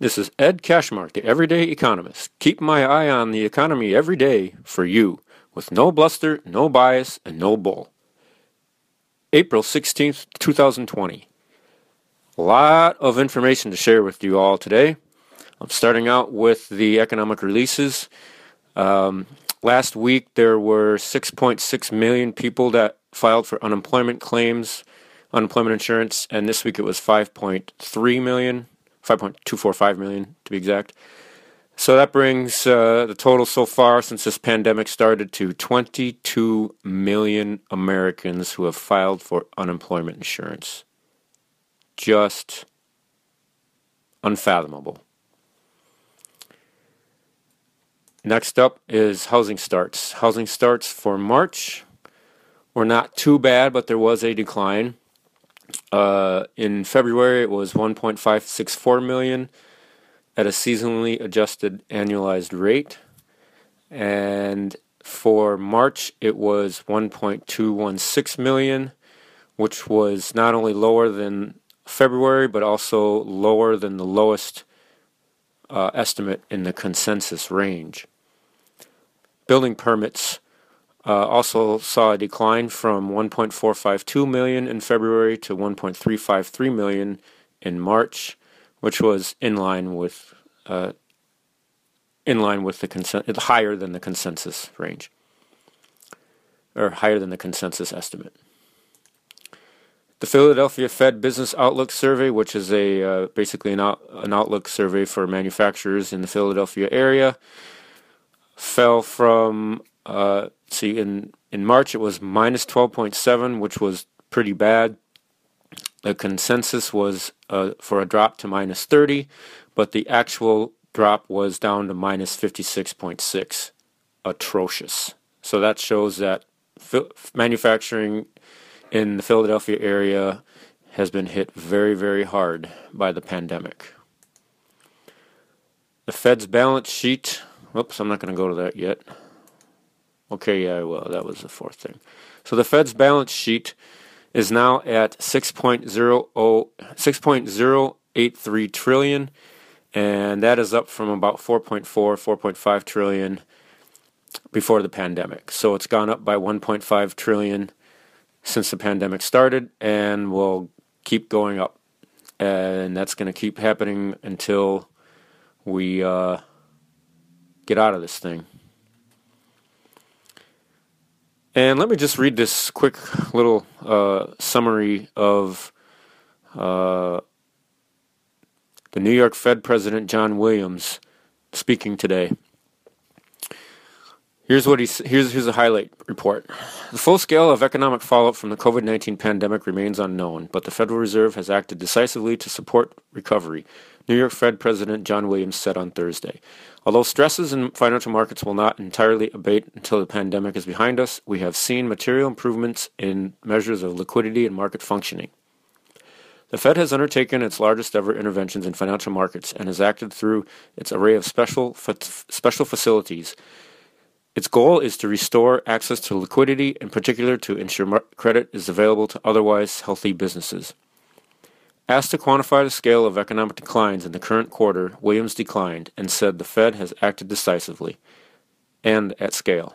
This is Ed Kashmarek, the Everyday Economist. Keep my eye on the economy every day for you, with no bluster, no bias, and no bull. April 16th, 2020. A lot of information to share with you all today. I'm starting out with the economic releases. Um, last week, there were 6.6 million people that filed for unemployment claims, unemployment insurance, and this week it was 5.3 million 5.245 million to be exact. So that brings uh, the total so far since this pandemic started to 22 million Americans who have filed for unemployment insurance. Just unfathomable. Next up is housing starts. Housing starts for March were not too bad, but there was a decline. Uh, in February, it was 1.564 million at a seasonally adjusted annualized rate, and for March, it was 1.216 million, which was not only lower than February, but also lower than the lowest uh, estimate in the consensus range. Building permits uh, also saw a decline from 1.452 million in February to 1.353 million in March, which was in line with uh, in line with the higher than the consensus range, or higher than the consensus estimate. The Philadelphia Fed Business Outlook Survey, which is a uh, basically an, out- an outlook survey for manufacturers in the Philadelphia area, fell from uh, see, in, in March it was minus 12.7, which was pretty bad. The consensus was uh, for a drop to minus 30, but the actual drop was down to minus 56.6. Atrocious. So that shows that manufacturing in the Philadelphia area has been hit very, very hard by the pandemic. The Fed's balance sheet, oops, I'm not going to go to that yet. Okay, yeah, well, that was the fourth thing. So the Fed's balance sheet is now at 6.0, 6.083 trillion, and that is up from about 4.4, 4.5 trillion before the pandemic. So it's gone up by 1.5 trillion since the pandemic started, and will keep going up, and that's going to keep happening until we uh, get out of this thing. And let me just read this quick little uh, summary of uh, the New York Fed President John Williams speaking today. Here's what he's here's here's a highlight report. The full scale of economic fallout from the COVID-19 pandemic remains unknown, but the Federal Reserve has acted decisively to support recovery. New York Fed President John Williams said on Thursday. Although stresses in financial markets will not entirely abate until the pandemic is behind us, we have seen material improvements in measures of liquidity and market functioning. The Fed has undertaken its largest ever interventions in financial markets and has acted through its array of special special facilities. Its goal is to restore access to liquidity, in particular to ensure credit is available to otherwise healthy businesses. Asked to quantify the scale of economic declines in the current quarter, Williams declined and said the Fed has acted decisively and at scale.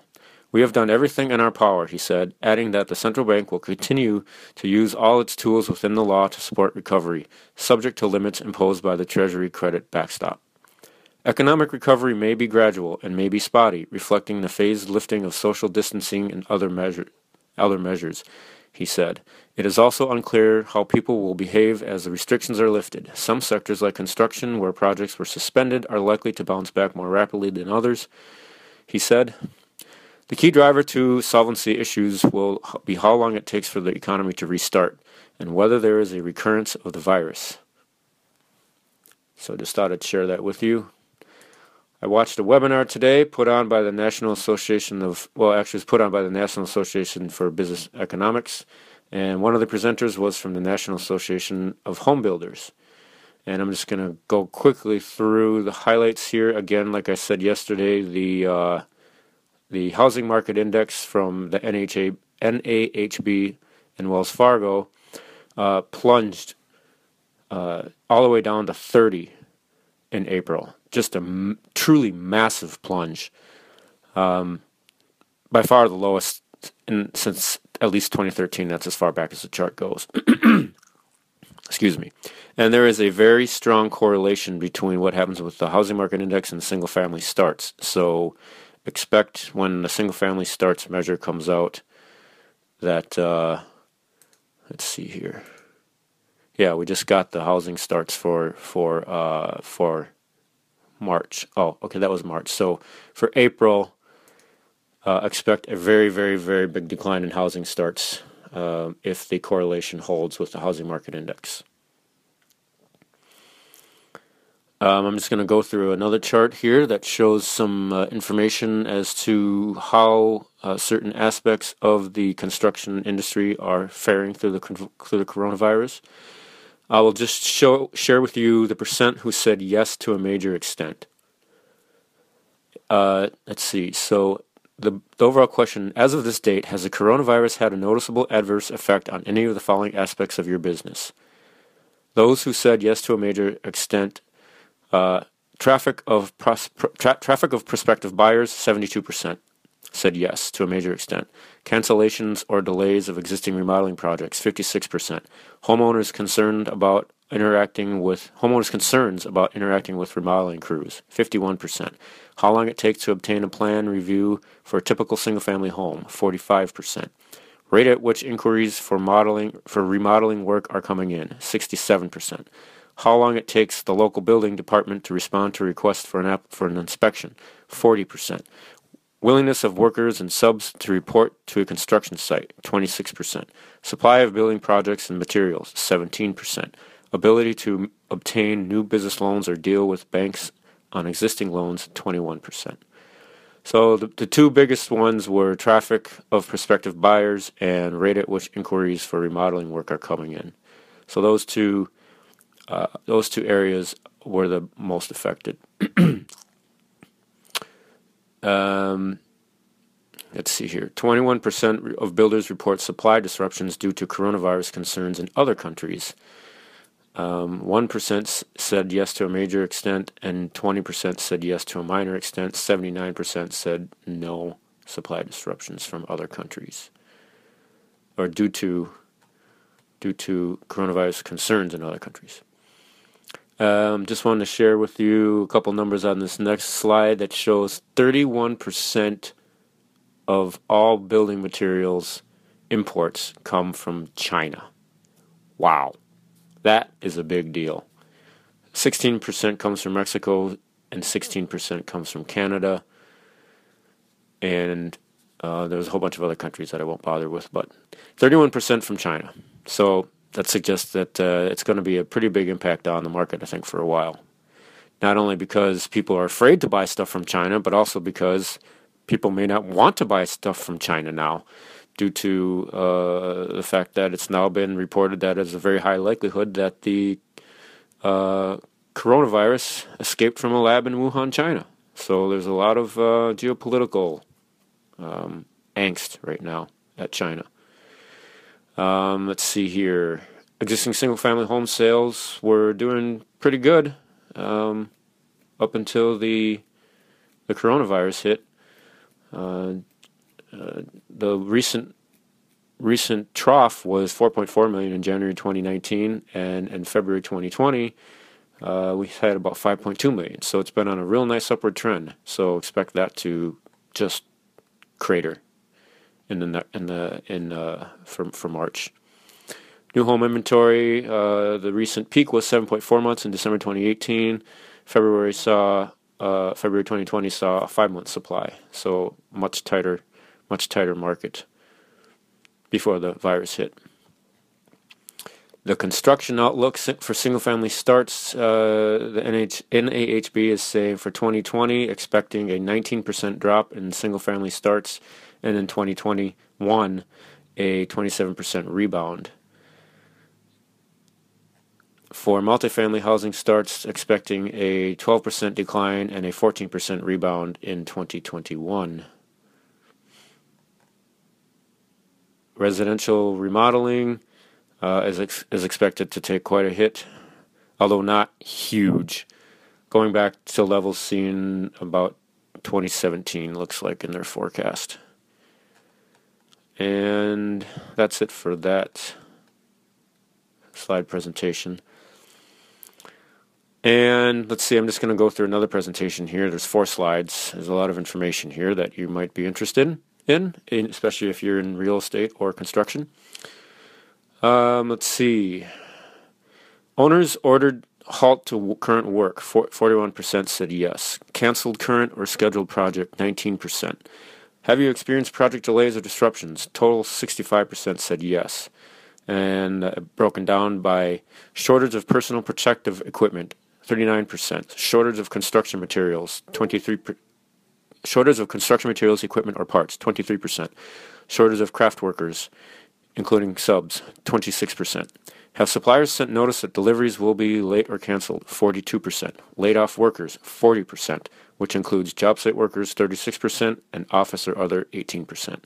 We have done everything in our power, he said, adding that the central bank will continue to use all its tools within the law to support recovery, subject to limits imposed by the Treasury credit backstop. Economic recovery may be gradual and may be spotty, reflecting the phased lifting of social distancing and other, measure, other measures, he said. It is also unclear how people will behave as the restrictions are lifted. Some sectors, like construction, where projects were suspended, are likely to bounce back more rapidly than others. He said, The key driver to solvency issues will be how long it takes for the economy to restart and whether there is a recurrence of the virus. So, just thought I'd share that with you. I watched a webinar today put on by the National Association of, well, actually, it's put on by the National Association for Business Economics and one of the presenters was from the National Association of Home Builders. And I'm just going to go quickly through the highlights here. Again, like I said yesterday, the uh, the housing market index from the NHA, NAHB and Wells Fargo uh, plunged uh, all the way down to 30 in April. Just a m- truly massive plunge. Um, by far the lowest in, since at least 2013. That's as far back as the chart goes. Excuse me. And there is a very strong correlation between what happens with the housing market index and single family starts. So expect when the single family starts measure comes out that, uh, let's see here. Yeah, we just got the housing starts for for uh, for March. Oh, okay, that was March. So for April, uh, expect a very, very, very big decline in housing starts uh, if the correlation holds with the housing market index. Um, I'm just going to go through another chart here that shows some uh, information as to how uh, certain aspects of the construction industry are faring through the through the coronavirus. I will just show share with you the percent who said yes to a major extent. Uh, let's see. So the, the overall question, as of this date, has the coronavirus had a noticeable adverse effect on any of the following aspects of your business? Those who said yes to a major extent uh, traffic of pros- tra- traffic of prospective buyers, 72% said yes to a major extent. Cancellations or delays of existing remodeling projects, 56%. Homeowners concerned about interacting with homeowners concerns about interacting with remodeling crews, 51%. How long it takes to obtain a plan review for a typical single-family home, 45%. Rate at which inquiries for modeling for remodeling work are coming in, 67% how long it takes the local building department to respond to requests for an app for an inspection 40% willingness of workers and subs to report to a construction site 26% supply of building projects and materials 17% ability to obtain new business loans or deal with banks on existing loans 21% so the, the two biggest ones were traffic of prospective buyers and rate at which inquiries for remodeling work are coming in. So those two uh, those two areas were the most affected. um, let's see here 21% of builders report supply disruptions due to coronavirus concerns in other countries. Um, 1% said yes to a major extent, and 20% said yes to a minor extent. 79% said no supply disruptions from other countries, or due to due to coronavirus concerns in other countries. Um, just wanted to share with you a couple numbers on this next slide that shows 31% of all building materials imports come from China. Wow, that is a big deal. 16% comes from Mexico and 16% comes from Canada. And uh, there's a whole bunch of other countries that I won't bother with, but 31% from China. So that suggests that uh, it's going to be a pretty big impact on the market, I think, for a while. Not only because people are afraid to buy stuff from China, but also because people may not want to buy stuff from China now due to uh, the fact that it's now been reported that there's a very high likelihood that the uh, coronavirus escaped from a lab in Wuhan, China. So there's a lot of uh, geopolitical um, angst right now at China. Um, let's see here. Existing single family home sales were doing pretty good um, up until the the coronavirus hit. Uh, uh, the recent recent trough was 4.4 million in January 2019, and in February 2020, uh, we had about 5.2 million. So it's been on a real nice upward trend. So expect that to just crater in the in the in uh, for for March. New home inventory. Uh, the recent peak was 7.4 months in December 2018. February saw uh, February 2020 saw a five month supply, so much tighter, much tighter market before the virus hit. The construction outlook for single family starts, uh, the NH- NAHB is saying for 2020, expecting a 19% drop in single family starts and in 2021 a 27% rebound. For multifamily housing starts, expecting a 12% decline and a 14% rebound in 2021. Residential remodeling uh, is, ex- is expected to take quite a hit, although not huge. going back to levels seen about 2017, looks like in their forecast. And that's it for that slide presentation. And let's see, I'm just going to go through another presentation here. There's four slides. There's a lot of information here that you might be interested in, in especially if you're in real estate or construction. Um, let's see. Owners ordered halt to current work. 41% said yes. Canceled current or scheduled project, 19%. Have you experienced project delays or disruptions? Total 65% said yes. And uh, broken down by shortage of personal protective equipment, 39%. Shortage of construction materials, 23 Shortage of construction materials, equipment, or parts, 23%. Shortage of craft workers, including subs, 26%. Have suppliers sent notice that deliveries will be late or canceled? 42%. Laid off workers? 40%, which includes job site workers 36% and office or other 18%.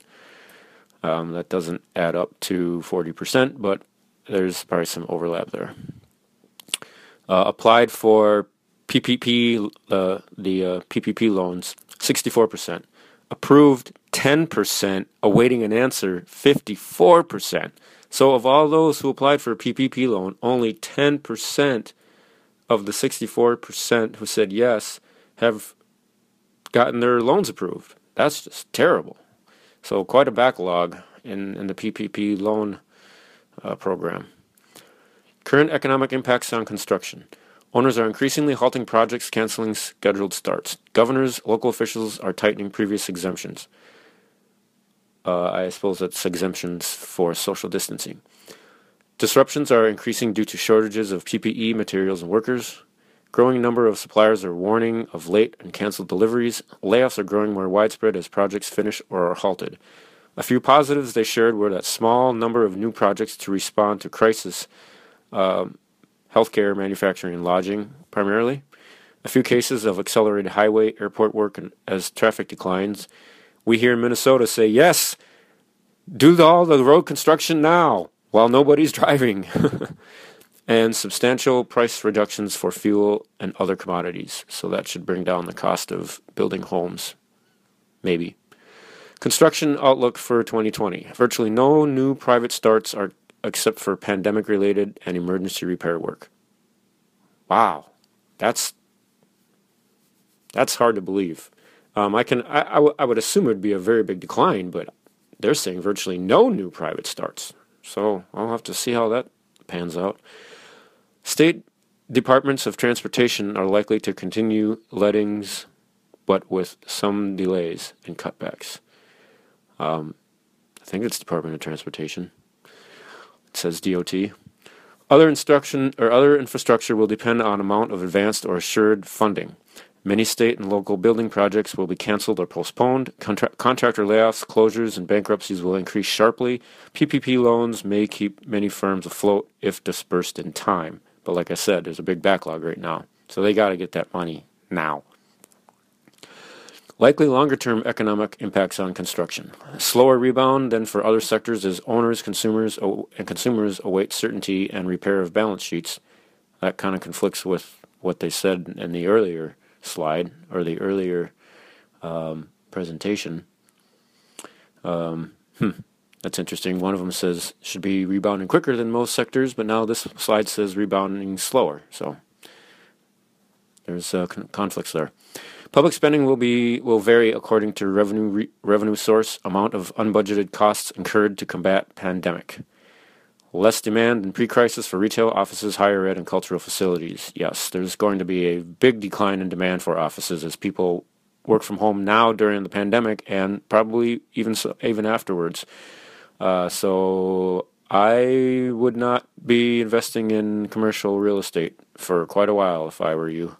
Um, that doesn't add up to 40%, but there's probably some overlap there. Uh, applied for PPP, uh, the uh, PPP loans, 64%. Approved 10%, awaiting an answer, 54%. So, of all those who applied for a PPP loan, only 10% of the 64% who said yes have gotten their loans approved. That's just terrible. So, quite a backlog in, in the PPP loan uh, program. Current economic impacts on construction. Owners are increasingly halting projects, canceling scheduled starts. Governors, local officials are tightening previous exemptions. Uh, I suppose that's exemptions for social distancing. Disruptions are increasing due to shortages of PPE materials and workers. Growing number of suppliers are warning of late and canceled deliveries. Layoffs are growing more widespread as projects finish or are halted. A few positives they shared were that small number of new projects to respond to crisis, um, healthcare, manufacturing, and lodging primarily. A few cases of accelerated highway airport work as traffic declines we here in Minnesota say, yes, do all the road construction now while nobody's driving. and substantial price reductions for fuel and other commodities. So that should bring down the cost of building homes. Maybe. Construction outlook for 2020. Virtually no new private starts are except for pandemic related and emergency repair work. Wow. That's that's hard to believe. Um, I can I, I, w- I would assume it would be a very big decline, but they're saying virtually no new private starts. So I'll have to see how that pans out. State departments of transportation are likely to continue lettings, but with some delays and cutbacks. Um, I think it's Department of Transportation. It says DOT. Other instruction or other infrastructure will depend on amount of advanced or assured funding. Many state and local building projects will be canceled or postponed. Contra- contractor layoffs, closures, and bankruptcies will increase sharply. PPP loans may keep many firms afloat if dispersed in time. But like I said, there's a big backlog right now. So they got to get that money now. Likely longer term economic impacts on construction. Slower rebound than for other sectors as owners, consumers, and consumers await certainty and repair of balance sheets. That kind of conflicts with what they said in the earlier slide or the earlier um, presentation. Um, hmm, that's interesting. One of them says should be rebounding quicker than most sectors, but now this slide says rebounding slower. So there's uh, con- conflicts there. Public spending will be will vary according to revenue re- revenue source, amount of unbudgeted costs incurred to combat pandemic. Less demand than pre-crisis for retail, offices, higher ed, and cultural facilities. Yes, there's going to be a big decline in demand for offices as people work from home now during the pandemic and probably even so, even afterwards. Uh, so I would not be investing in commercial real estate for quite a while if I were you.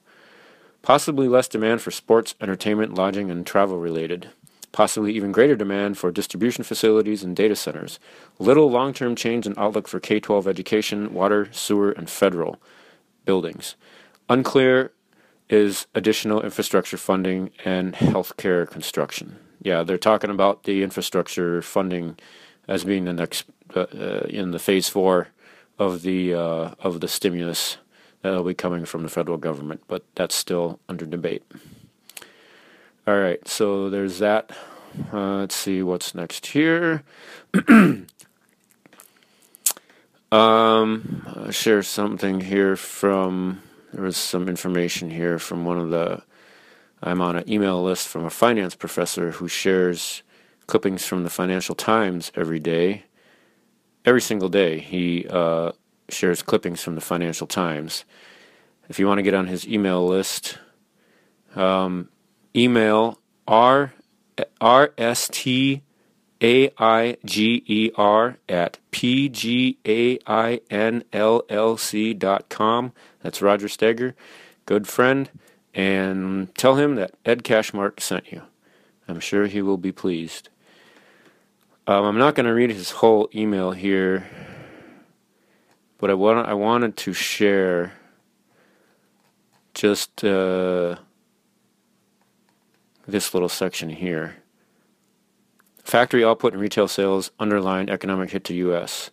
Possibly less demand for sports, entertainment, lodging, and travel related possibly even greater demand for distribution facilities and data centers. Little long term change in outlook for K 12 education, water, sewer, and federal buildings. Unclear is additional infrastructure funding and healthcare construction. Yeah, they're talking about the infrastructure funding as being the next uh, uh, in the phase four of the uh, of the stimulus that'll be coming from the federal government, but that's still under debate. All right, so there's that. Uh, let's see what's next here. um, I'll share something here from. There was some information here from one of the. I'm on an email list from a finance professor who shares clippings from the Financial Times every day. Every single day, he uh, shares clippings from the Financial Times. If you want to get on his email list, um, email r r s t a i g e r at p g a i n l l c dot com. That's Roger Staiger, good friend, and tell him that Ed Kashmarek sent you. I'm sure he will be pleased. Um, I'm not going to read his whole email here, but I want I wanted to share just uh, this little section here. Factory output and retail sales underlined economic hit to U.S.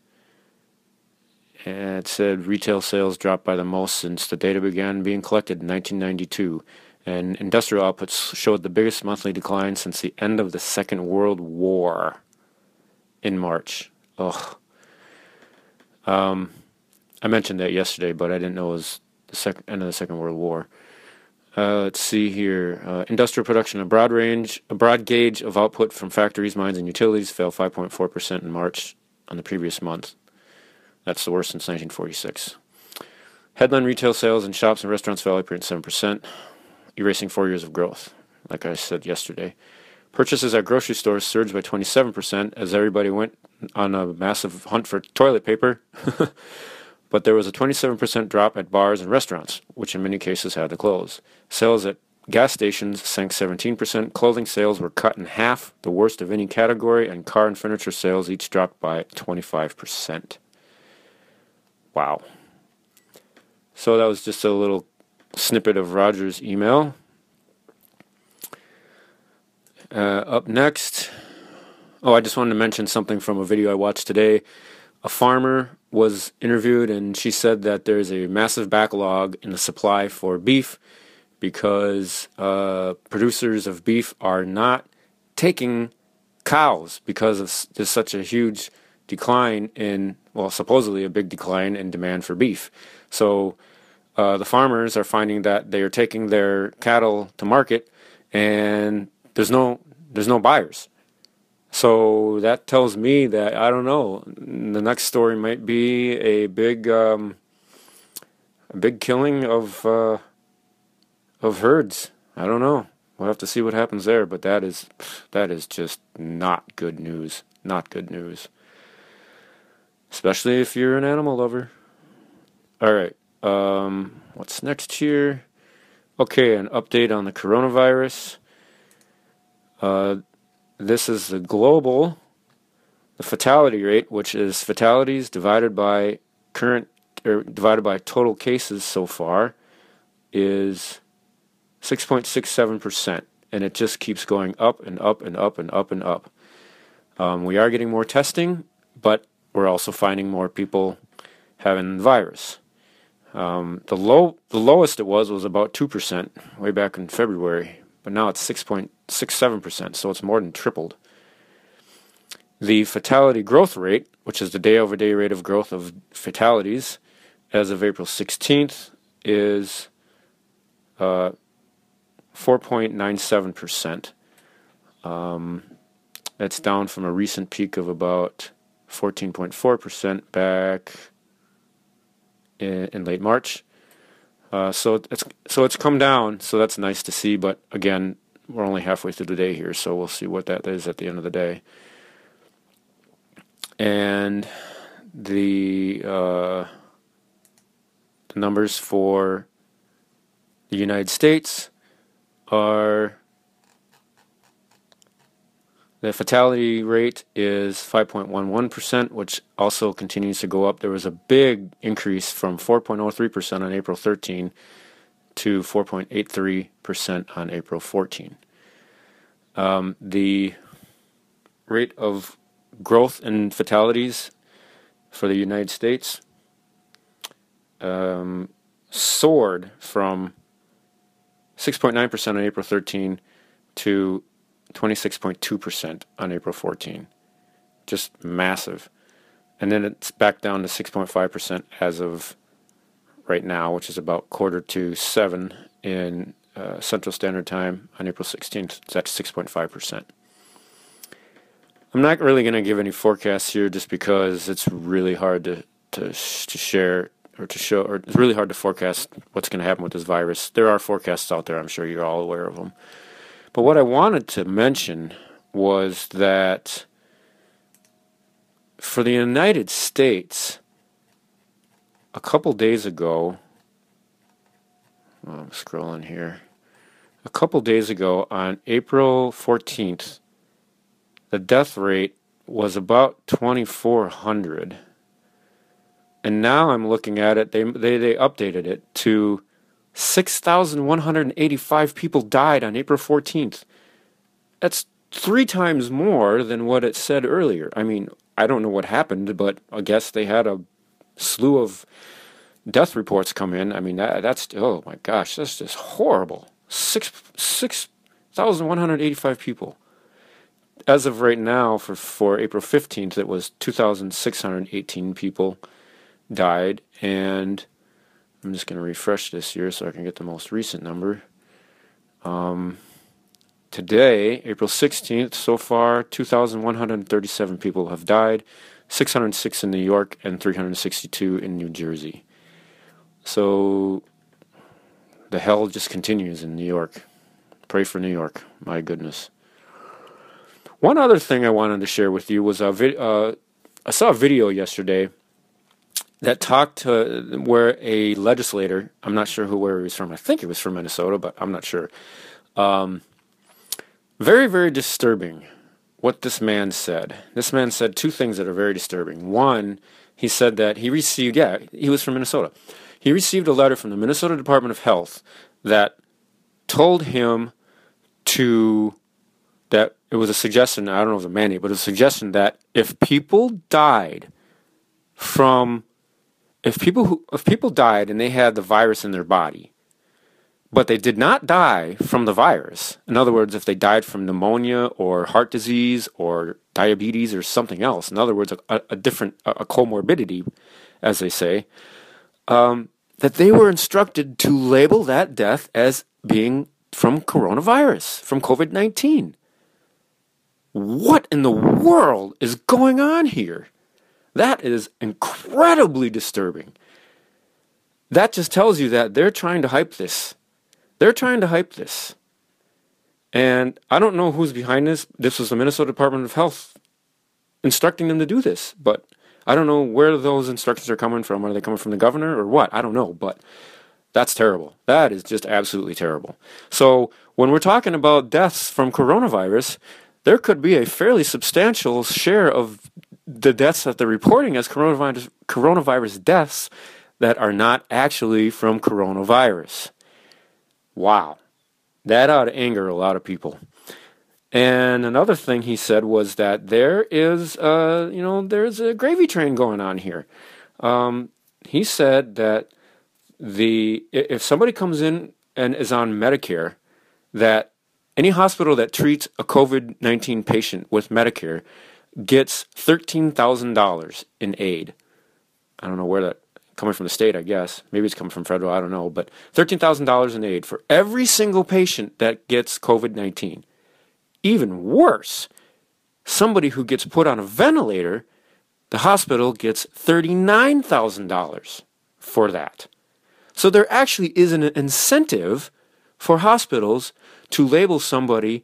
And it said retail sales dropped by the most since the data began being collected in 1992, and industrial outputs showed the biggest monthly decline since the end of the Second World War in March. Ugh. Um, I mentioned that yesterday, but I didn't know it was the sec- end of the Second World War. Uh, let's see here. Uh, industrial production, a broad range, a broad gauge of output from factories, mines, and utilities fell 5.4% in March on the previous month. That's the worst since 1946. Headline retail sales in shops and restaurants fell 8.7%, erasing four years of growth, like I said yesterday. Purchases at grocery stores surged by 27% as everybody went on a massive hunt for toilet paper. but there was a 27% drop at bars and restaurants, which in many cases had to close. Sales at gas stations sank 17%. Clothing sales were cut in half, the worst of any category, and car and furniture sales each dropped by 25%. Wow. So that was just a little snippet of Roger's email. Uh, up next, oh, I just wanted to mention something from a video I watched today. A farmer was interviewed, and she said that there's a massive backlog in the supply for beef because uh, producers of beef are not taking cows because of there's such a huge decline in, well, supposedly a big decline in demand for beef. So uh, the farmers are finding that they are taking their cattle to market and there's no there's no buyers. So that tells me that I don't know. The next story might be a big, um, a big killing of uh, of herds. I don't know. We'll have to see what happens there. But that is that is just not good news. Not good news. Especially if you're an animal lover. All right. Um, what's next here? Okay, an update on the coronavirus. Uh, this is the global, the fatality rate, which is fatalities divided by current or divided by total cases so far, is 6.67%, and it just keeps going up and up and up and up and up. Um, we are getting more testing, but we're also finding more people having the virus. Um, the low, the lowest it was was about two percent way back in February, but now it's 6.67%, so it's more than tripled. The fatality growth rate, which is the day over day rate of growth of fatalities, as of April 16th, is uh, 4.97%. Um, that's down from a recent peak of about 14.4% back in, in late March. Uh, so it's so it's come down, so that's nice to see. But again, we're only halfway through the day here, so we'll see what that is at the end of the day. And the uh, the numbers for the United States are the fatality rate is 5.11%, which also continues to go up. There was a big increase from 4.03% on April 13 to 4.83% on April 14. Um, the rate of growth in fatalities for the United States um, soared from 6.9% on April 13 to 26.2% on April 14. Just massive. And then it's back down to 6.5% as of right now, which is about quarter to seven in uh, Central Standard Time on April 16th. It's at 6.5%. I'm not really going to give any forecasts here just because it's really hard to, to, to share or to show, or it's really hard to forecast what's going to happen with this virus. There are forecasts out there, I'm sure you're all aware of them. But what I wanted to mention was that for the United States, a couple days ago, oh, I'm scrolling here. A couple days ago, on April 14th, the death rate was about 2,400. And now I'm looking at it, they, they, they updated it to 6,185 people died on April 14th. That's three times more than what it said earlier. I mean, I don't know what happened, but I guess they had a slew of death reports come in. I mean, that, that's oh my gosh, that's just horrible. Six six thousand one hundred eighty-five people. As of right now, for for April fifteenth, it was two thousand six hundred eighteen people died, and I'm just going to refresh this here so I can get the most recent number. Um, today, April 16th, so far, 2,137 people have died, 606 in New York, and 362 in New Jersey. So the hell just continues in New York. Pray for New York. My goodness. One other thing I wanted to share with you was a vid- uh, I saw a video yesterday that talked to where a legislator, I'm not sure who where he was from. I think it was from Minnesota, but I'm not sure. Um, very, very disturbing what this man said. This man said two things that are very disturbing. One, he said that he received, yeah, he was from Minnesota. He received a letter from the Minnesota Department of Health that told him to, that it was a suggestion, I don't know if it was a mandate, but a suggestion that if people died from, if people who, if people died and they had the virus in their body, but they did not die from the virus. In other words, if they died from pneumonia or heart disease or diabetes or something else, in other words, a, a different a comorbidity, as they say, um, that they were instructed to label that death as being from coronavirus, from COVID 19. What in the world is going on here? That is incredibly disturbing. That just tells you that they're trying to hype this. They're trying to hype this. And I don't know who's behind this. This was the Minnesota Department of Health instructing them to do this, but I don't know where those instructions are coming from. Are they coming from the governor or what? I don't know, but that's terrible. That is just absolutely terrible. So when we're talking about deaths from coronavirus, there could be a fairly substantial share of the deaths that they're reporting as coronavirus, coronavirus deaths that are not actually from coronavirus. Wow. That ought to anger a lot of people. And another thing he said was that there is, uh, you know, there's a gravy train going on here. Um, he said that the if somebody comes in and is on Medicare, that any hospital that treats a COVID nineteen patient with Medicare gets thirteen thousand dollars in aid. I don't know where that coming from the state, I guess. Maybe it's coming from federal, I don't know, but thirteen thousand dollars in aid for every single patient that gets COVID nineteen. Even worse, somebody who gets put on a ventilator, the hospital gets $39,000 for that. So there actually is an incentive for hospitals to label somebody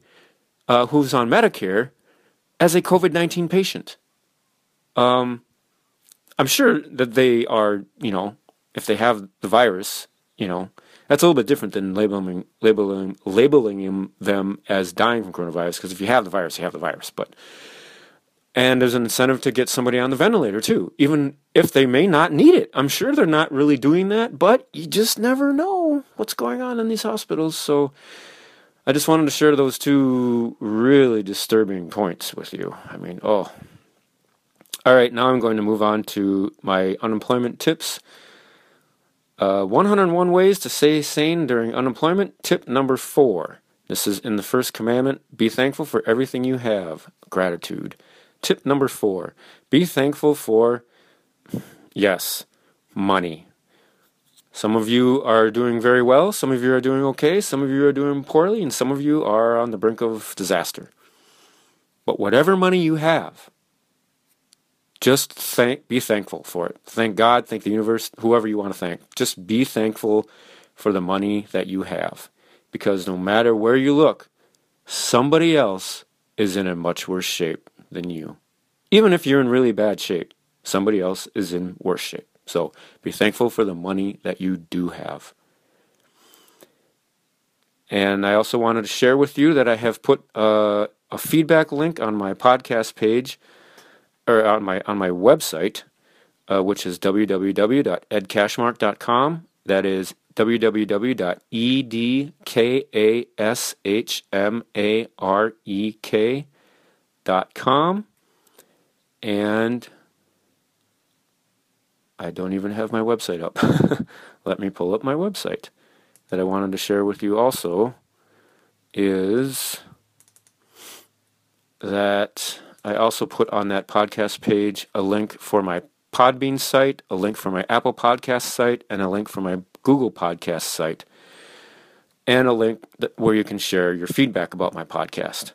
uh, who's on Medicare as a COVID 19 patient. Um, I'm sure that they are, you know, if they have the virus, you know, that's a little bit different than labeling labeling labeling them as dying from coronavirus. Because if you have the virus, you have the virus. But and there's an incentive to get somebody on the ventilator too, even if they may not need it. I'm sure they're not really doing that, but you just never know what's going on in these hospitals. So I just wanted to share those two really disturbing points with you. I mean, oh. All right, now I'm going to move on to my unemployment tips. Uh, 101 ways to stay sane during unemployment. Tip number four. This is in the first commandment be thankful for everything you have. Gratitude. Tip number four be thankful for, yes, money. Some of you are doing very well, some of you are doing okay, some of you are doing poorly, and some of you are on the brink of disaster. But whatever money you have, just thank be thankful for it. Thank God, thank the universe, whoever you want to thank. Just be thankful for the money that you have. Because no matter where you look, somebody else is in a much worse shape than you. Even if you're in really bad shape, somebody else is in worse shape. So be thankful for the money that you do have. And I also wanted to share with you that I have put uh, a feedback link on my podcast page or on my on my website, uh, which is www.edkashmarek.com. That is www.edkashmarek.com. And I don't even have my website up. Let me pull up my website that I wanted to share with you also is that I also put on that podcast page a link for my Podbean site, a link for my Apple Podcast site, and a link for my Google Podcast site, and a link that, where you can share your feedback about my podcast.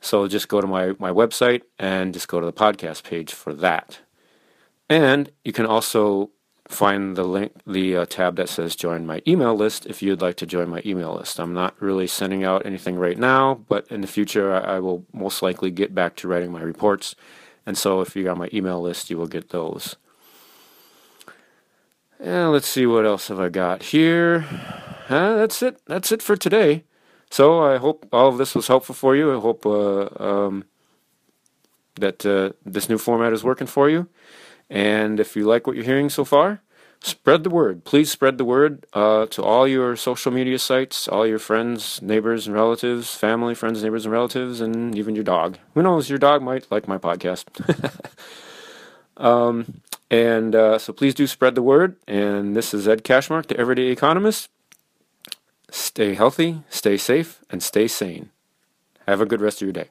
So just go to my, my website and just go to the podcast page for that. And you can also find the link, the uh, tab that says join my email list if you'd like to join my email list. I'm not really sending out anything right now, but in the future I, I will most likely get back to writing my reports. And so if you're on my email list, you will get those. And let's see what else have I got here. Uh, that's it. That's it for today. So I hope all of this was helpful for you. I hope uh, um, that uh, this new format is working for you. And if you like what you're hearing so far, spread the word. Please spread the word uh, to all your social media sites, all your friends, neighbors, and relatives, family, friends, neighbors, and relatives, and even your dog. Who knows? Your dog might like my podcast. um, and uh, so please do spread the word. And this is Ed Kashmarek, the Everyday Economist. Stay healthy, stay safe, and stay sane. Have a good rest of your day.